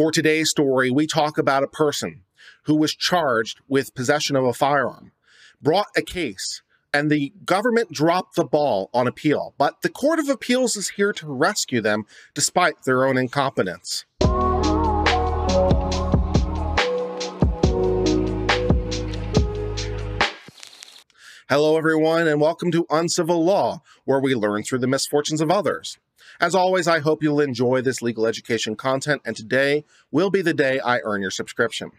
For today's story, we talk about a person who was charged with possession of a firearm, brought a case, and the government dropped the ball on appeal. But the Court of Appeals is here to rescue them despite their own incompetence. Hello, everyone, and welcome to Uncivil Law, where we learn through the misfortunes of others. As always, I hope you'll enjoy this legal education content, and today will be the day I earn your subscription.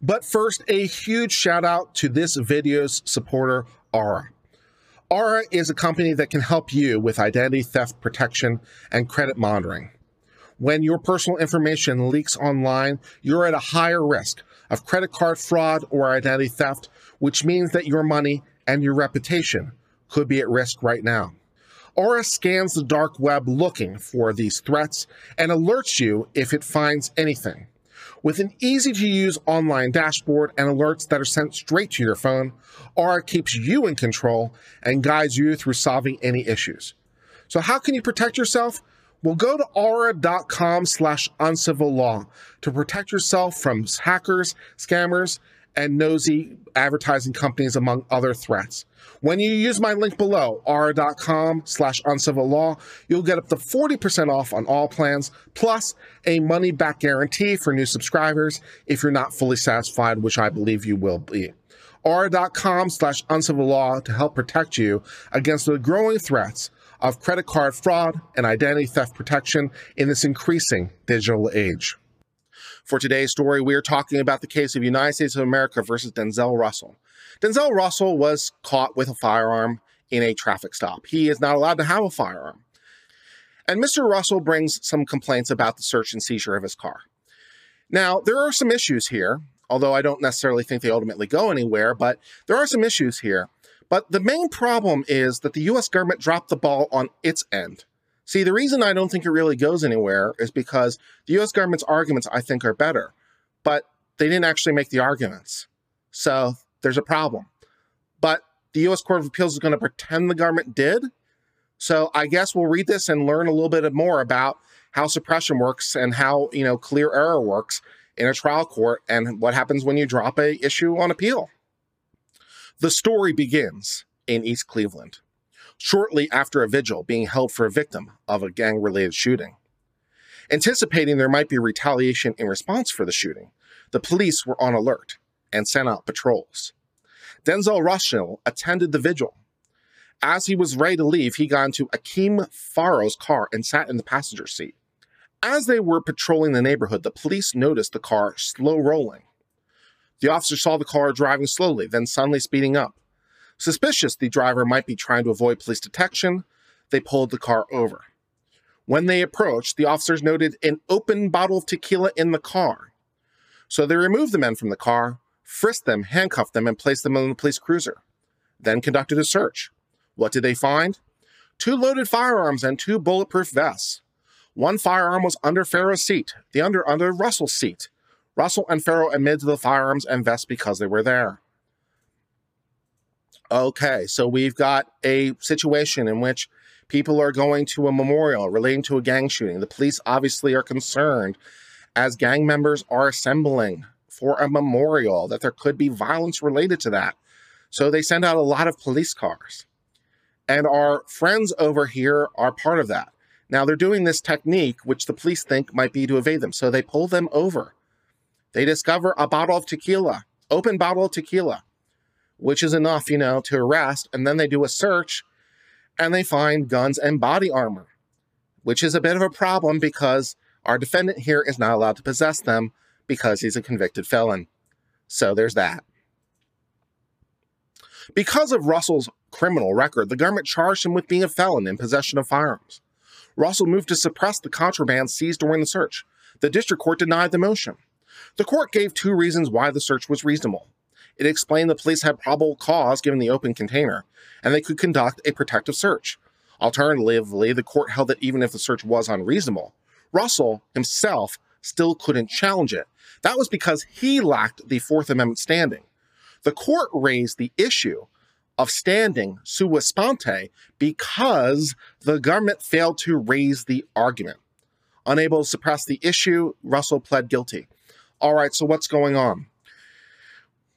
But first, a huge shout out to this video's supporter, Aura. Aura is a company that can help you with identity theft protection and credit monitoring. When your personal information leaks online, you're at a higher risk of credit card fraud or identity theft, which means that your money and your reputation could be at risk right now. Aura scans the dark web looking for these threats and alerts you if it finds anything. With an easy to use online dashboard and alerts that are sent straight to your phone, Aura keeps you in control and guides you through solving any issues. So how can you protect yourself? Well, go to aura.com slash uncivil law to protect yourself from hackers, scammers, and nosy advertising companies, among other threats. When you use my link below, aura.com slash uncivil law, you'll get up to 40% off on all plans, plus a money back guarantee for new subscribers if you're not fully satisfied, which I believe you will be. aura.com slash uncivil law to help protect you against the growing threats of credit card fraud and identity theft protection in this increasing digital age. For today's story, we are talking about the case of United States of America versus Denzel Russell. Denzel Russell was caught with a firearm in a traffic stop. He is not allowed to have a firearm. And Mr. Russell brings some complaints about the search and seizure of his car. Now, there are some issues here, although I don't necessarily think they ultimately go anywhere, but there are some issues here. But the main problem is that the US government dropped the ball on its end. See, the reason I don't think it really goes anywhere is because the US government's arguments, I think, are better, but they didn't actually make the arguments. So there's a problem. But the US Court of Appeals is going to pretend the government did. So I guess we'll read this and learn a little bit more about how suppression works and how, you know, clear error works in a trial court and what happens when you drop a issue on appeal. The story begins in East Cleveland shortly after a vigil being held for a victim of a gang related shooting. Anticipating there might be retaliation in response for the shooting, the police were on alert and sent out patrols. Denzel Russell attended the vigil. As he was ready to leave, he got into Akeem Faro's car and sat in the passenger seat. As they were patrolling the neighborhood, the police noticed the car slow rolling. The officer saw the car driving slowly, then suddenly speeding up. Suspicious the driver might be trying to avoid police detection, they pulled the car over. When they approached, the officers noted an open bottle of tequila in the car. So they removed the men from the car, frisked them, handcuffed them, and placed them on the police cruiser. Then conducted a search. What did they find? Two loaded firearms and two bulletproof vests. One firearm was under Farrow's seat, the under under Russell's seat. Russell and Farrow admitted to the firearms and vests because they were there. Okay, so we've got a situation in which people are going to a memorial relating to a gang shooting. The police obviously are concerned as gang members are assembling for a memorial that there could be violence related to that. So they send out a lot of police cars. And our friends over here are part of that. Now they're doing this technique, which the police think might be to evade them. So they pull them over. They discover a bottle of tequila, open bottle of tequila which is enough, you know, to arrest. And then they do a search and they find guns and body armor, which is a bit of a problem because our defendant here is not allowed to possess them because he's a convicted felon. So there's that. Because of Russell's criminal record, the government charged him with being a felon in possession of firearms. Russell moved to suppress the contraband seized during the search. The district court denied the motion. The court gave two reasons why the search was reasonable. It explained the police had probable cause given the open container, and they could conduct a protective search. Alternatively, the court held that even if the search was unreasonable, Russell himself still couldn't challenge it. That was because he lacked the Fourth Amendment standing. The court raised the issue of standing sua sponte because the government failed to raise the argument. Unable to suppress the issue, Russell pled guilty. All right, so what's going on?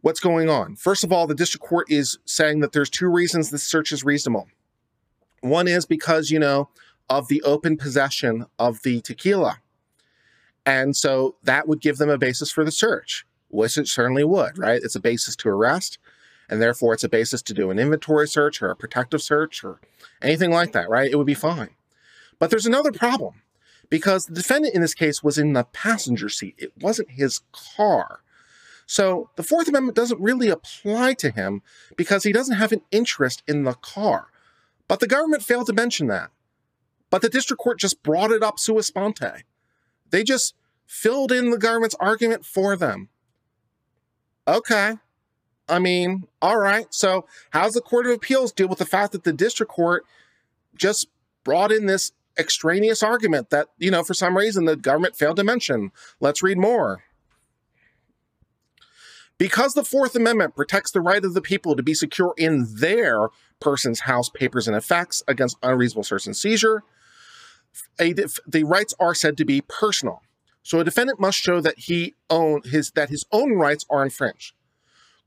What's going on? First of all, the district court is saying that there's two reasons this search is reasonable. One is because, you know, of the open possession of the tequila. And so that would give them a basis for the search, which it certainly would, right? It's a basis to arrest, and therefore it's a basis to do an inventory search or a protective search or anything like that, right? It would be fine. But there's another problem because the defendant in this case was in the passenger seat. It wasn't his car. So the Fourth Amendment doesn't really apply to him because he doesn't have an interest in the car. But the government failed to mention that. But the district court just brought it up sua sponte. They just filled in the government's argument for them. Okay. I mean, all right. So, how's the Court of Appeals deal with the fact that the district court just brought in this extraneous argument that, you know, for some reason the government failed to mention? Let's read more. Because the Fourth Amendment protects the right of the people to be secure in their person's house, papers, and effects against unreasonable search and seizure, a, the rights are said to be personal. So a defendant must show that he own his that his own rights are infringed.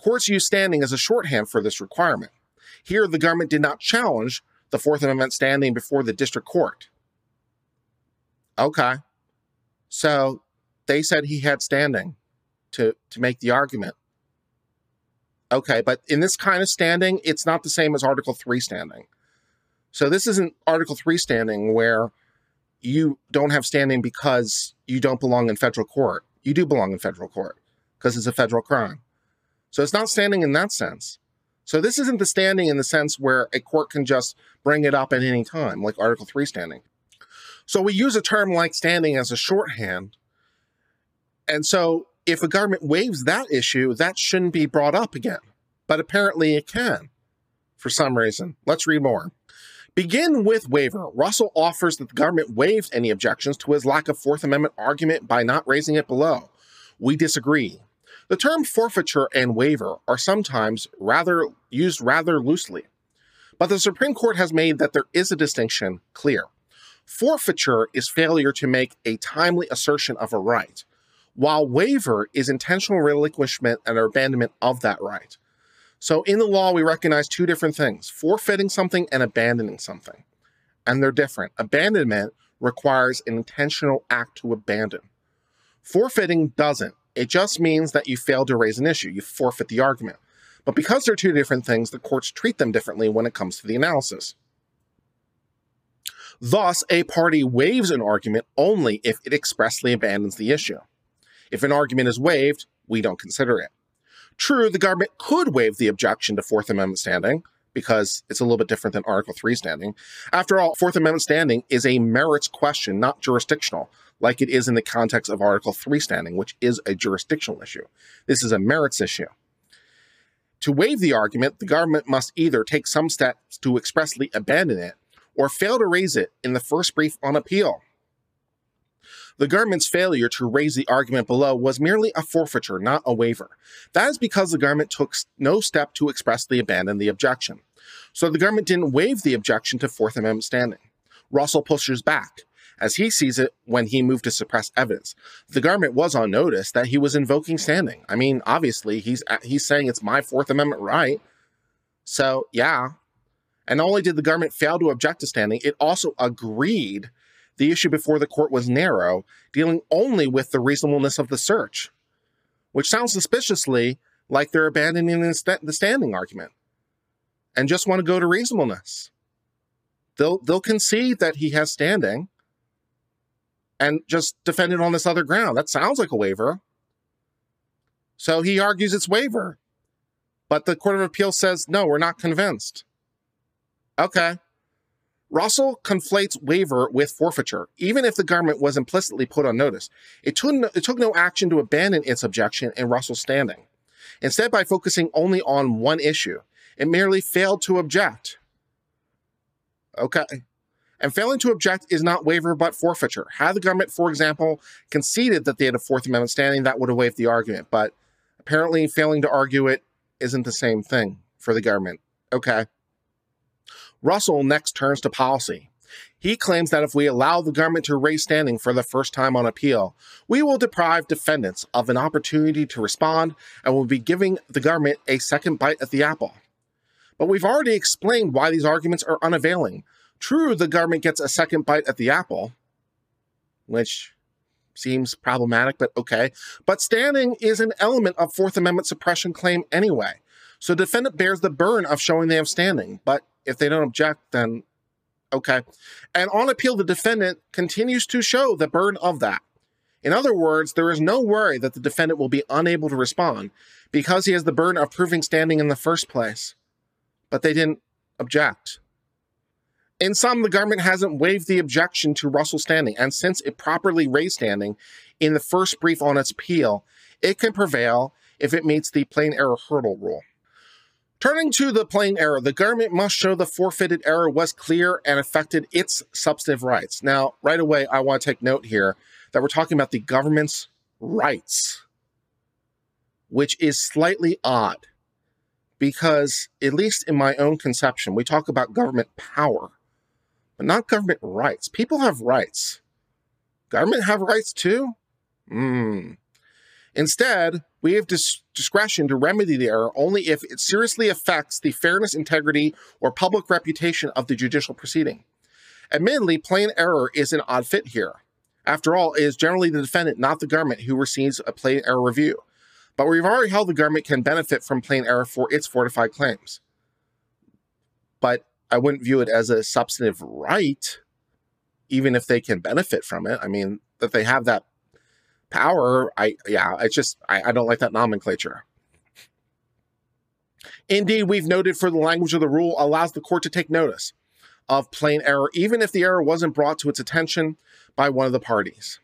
Courts use standing as a shorthand for this requirement. Here, the government did not challenge the Fourth Amendment standing before the district court. Okay. So they said he had standing to, to make the argument. Okay, but in this kind of standing, it's not the same as Article 3 standing. So this isn't Article 3 standing where you don't have standing because you don't belong in federal court. You do belong in federal court because it's a federal crime. So it's not standing in that sense. So this isn't the standing in the sense where a court can just bring it up at any time, like Article 3 standing. So we use a term like standing as a shorthand. And so if a government waives that issue, that shouldn't be brought up again. But apparently it can for some reason. Let's read more. Begin with waiver. Russell offers that the government waived any objections to his lack of Fourth Amendment argument by not raising it below. We disagree. The term forfeiture and waiver are sometimes rather used rather loosely, but the Supreme Court has made that there is a distinction clear. Forfeiture is failure to make a timely assertion of a right, while waiver is intentional relinquishment and abandonment of that right. So in the law, we recognize two different things forfeiting something and abandoning something. And they're different. Abandonment requires an intentional act to abandon. Forfeiting doesn't. It just means that you failed to raise an issue, you forfeit the argument. But because they're two different things, the courts treat them differently when it comes to the analysis. Thus, a party waives an argument only if it expressly abandons the issue. If an argument is waived, we don't consider it. True, the government could waive the objection to Fourth Amendment standing because it's a little bit different than Article 3 standing. After all, Fourth Amendment standing is a merits question, not jurisdictional, like it is in the context of Article 3 standing, which is a jurisdictional issue. This is a merits issue. To waive the argument, the government must either take some steps to expressly abandon it or fail to raise it in the first brief on appeal. The government's failure to raise the argument below was merely a forfeiture, not a waiver. That is because the government took no step to expressly abandon the objection. So the government didn't waive the objection to Fourth Amendment standing. Russell pushes back, as he sees it when he moved to suppress evidence. The government was on notice that he was invoking standing. I mean, obviously, he's uh, he's saying it's my Fourth Amendment right. So, yeah. And not only did the government fail to object to standing, it also agreed the issue before the court was narrow, dealing only with the reasonableness of the search, which sounds suspiciously like they're abandoning the standing argument and just want to go to reasonableness. They'll they'll concede that he has standing and just defend it on this other ground. That sounds like a waiver. So he argues it's waiver. But the Court of Appeal says, no, we're not convinced. Okay. Russell conflates waiver with forfeiture, even if the government was implicitly put on notice. It took, no, it took no action to abandon its objection in Russell's standing. Instead, by focusing only on one issue, it merely failed to object. Okay. And failing to object is not waiver but forfeiture. Had the government, for example, conceded that they had a Fourth Amendment standing, that would have waived the argument. But apparently, failing to argue it isn't the same thing for the government. Okay. Russell next turns to policy. He claims that if we allow the government to raise standing for the first time on appeal, we will deprive defendants of an opportunity to respond and will be giving the government a second bite at the apple. But we've already explained why these arguments are unavailing. True, the government gets a second bite at the apple, which seems problematic, but okay. But standing is an element of Fourth Amendment suppression claim anyway. So defendant bears the burden of showing they have standing. But if they don't object, then Okay. And on appeal, the defendant continues to show the burden of that. In other words, there is no worry that the defendant will be unable to respond because he has the burden of proving standing in the first place. But they didn't object. In sum, the government hasn't waived the objection to Russell standing, and since it properly raised standing in the first brief on its appeal, it can prevail if it meets the plain error hurdle rule. Turning to the plain error, the government must show the forfeited error was clear and affected its substantive rights. Now, right away, I want to take note here that we're talking about the government's rights, which is slightly odd because, at least in my own conception, we talk about government power, but not government rights. People have rights. Government have rights too? Hmm. Instead, we have dis discretion to remedy the error only if it seriously affects the fairness, integrity, or public reputation of the judicial proceeding. Admittedly, plain error is an odd fit here. After all, it is generally the defendant, not the government, who receives a plain error review. But we've already held the government can benefit from plain error for its forfeited claims. But I wouldn't view it as a substantive right, even if they can benefit from it. I mean, that they have that power, I yeah, it's just I, I don't like that nomenclature. Indeed, we've noted for the language of the rule allows the court to take notice of plain error, even if the error wasn't brought to its attention by one of the parties.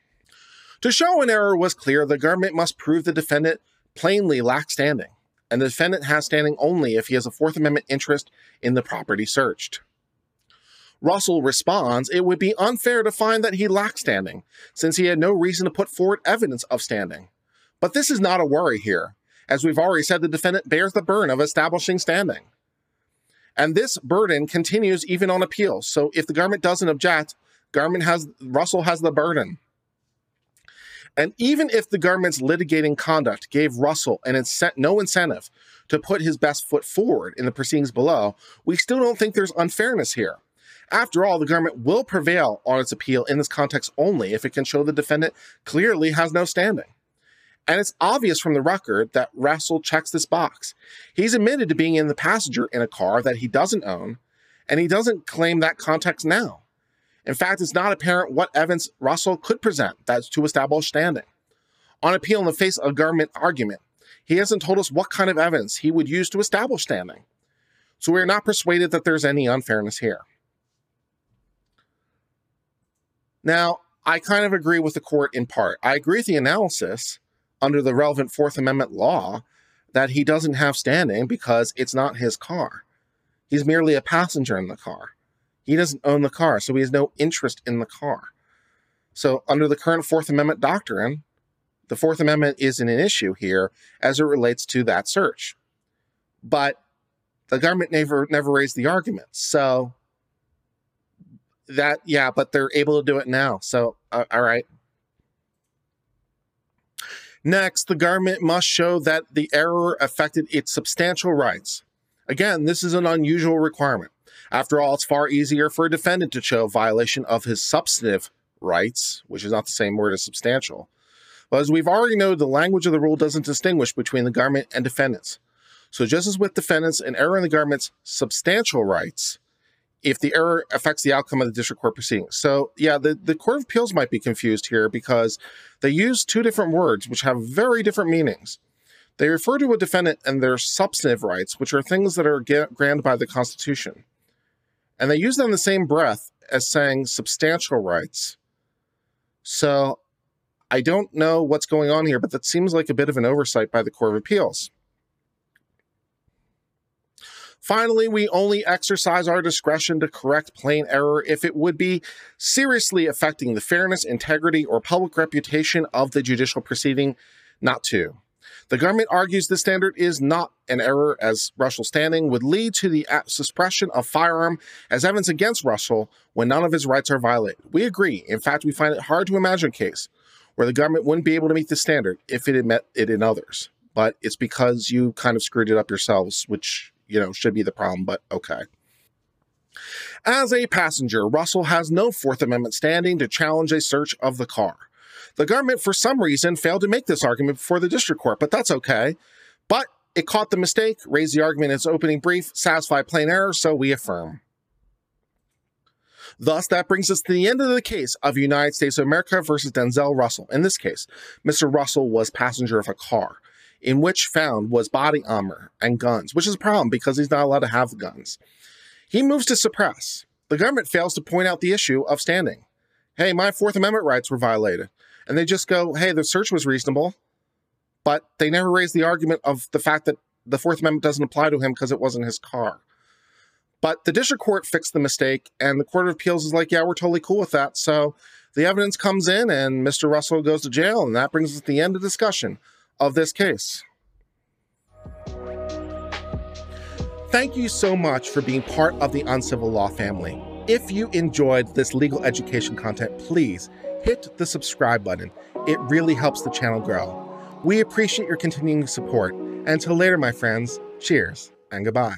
To show an error was clear, the government must prove the defendant plainly lacks standing, and the defendant has standing only if he has a Fourth Amendment interest in the property searched. Russell responds, it would be unfair to find that he lacked standing, since he had no reason to put forward evidence of standing. But this is not a worry here. As we've already said, the defendant bears the burden of establishing standing. And this burden continues even on appeal. So if the government doesn't object, government has Russell has the burden. And even if the government's litigating conduct gave Russell an incent, no incentive to put his best foot forward in the proceedings below, we still don't think there's unfairness here. After all, the government will prevail on its appeal in this context only if it can show the defendant clearly has no standing. And it's obvious from the record that Russell checks this box. He's admitted to being in the passenger in a car that he doesn't own, and he doesn't claim that context now. In fact, it's not apparent what evidence Russell could present that's to establish standing. On appeal in the face of a government argument, he hasn't told us what kind of evidence he would use to establish standing. So we are not persuaded that there's any unfairness here. Now, I kind of agree with the court in part. I agree with the analysis under the relevant Fourth Amendment law that he doesn't have standing because it's not his car. He's merely a passenger in the car. He doesn't own the car, so he has no interest in the car. So, under the current Fourth Amendment doctrine, the Fourth Amendment isn't an issue here as it relates to that search. But the government never never raised the argument. So that yeah, but they're able to do it now. So uh, all right. Next, the government must show that the error affected its substantial rights. Again, this is an unusual requirement. After all, it's far easier for a defendant to show violation of his substantive rights, which is not the same word as substantial. But as we've already noted, the language of the rule doesn't distinguish between the government and defendants. So just as with defendants, an error in the government's substantial rights if the error affects the outcome of the district court proceedings. So, yeah, the, the Court of Appeals might be confused here because they use two different words which have very different meanings. They refer to a defendant and their substantive rights, which are things that are granted by the Constitution. And they use them in the same breath as saying substantial rights. So, I don't know what's going on here, but that seems like a bit of an oversight by the Court of Appeals. Finally, we only exercise our discretion to correct plain error if it would be seriously affecting the fairness, integrity, or public reputation of the judicial proceeding, not to. The government argues the standard is not an error, as Russell's standing would lead to the suppression of firearm as evidence against Russell when none of his rights are violated. We agree. In fact, we find it hard to imagine a case where the government wouldn't be able to meet the standard if it had met it in others. But it's because you kind of screwed it up yourselves, which, you know, should be the problem, but okay. As a passenger, Russell has no Fourth Amendment standing to challenge a search of the car. The government, for some reason, failed to make this argument before the district court, but that's okay. But it caught the mistake, raised the argument in its opening brief, satisfied plain error, so we affirm. Thus, that brings us to the end of the case of United States of America versus Denzel Russell. In this case, Mr. Russell was passenger of a car, in which found was body armor and guns, which is a problem because he's not allowed to have guns. He moves to suppress. The government fails to point out the issue of standing. Hey, my Fourth Amendment rights were violated and they just go, hey, the search was reasonable, but they never raise the argument of the fact that the Fourth Amendment doesn't apply to him because it wasn't his car. But the district court fixed the mistake, and the Court of Appeals is like, yeah, we're totally cool with that. So the evidence comes in, and Mr. Russell goes to jail, and that brings us to the end of discussion of this case. Thank you so much for being part of the Uncivil Law family. If you enjoyed this legal education content, please hit the subscribe button. It really helps the channel grow. We appreciate your continuing support. Until later, my friends, cheers and goodbye.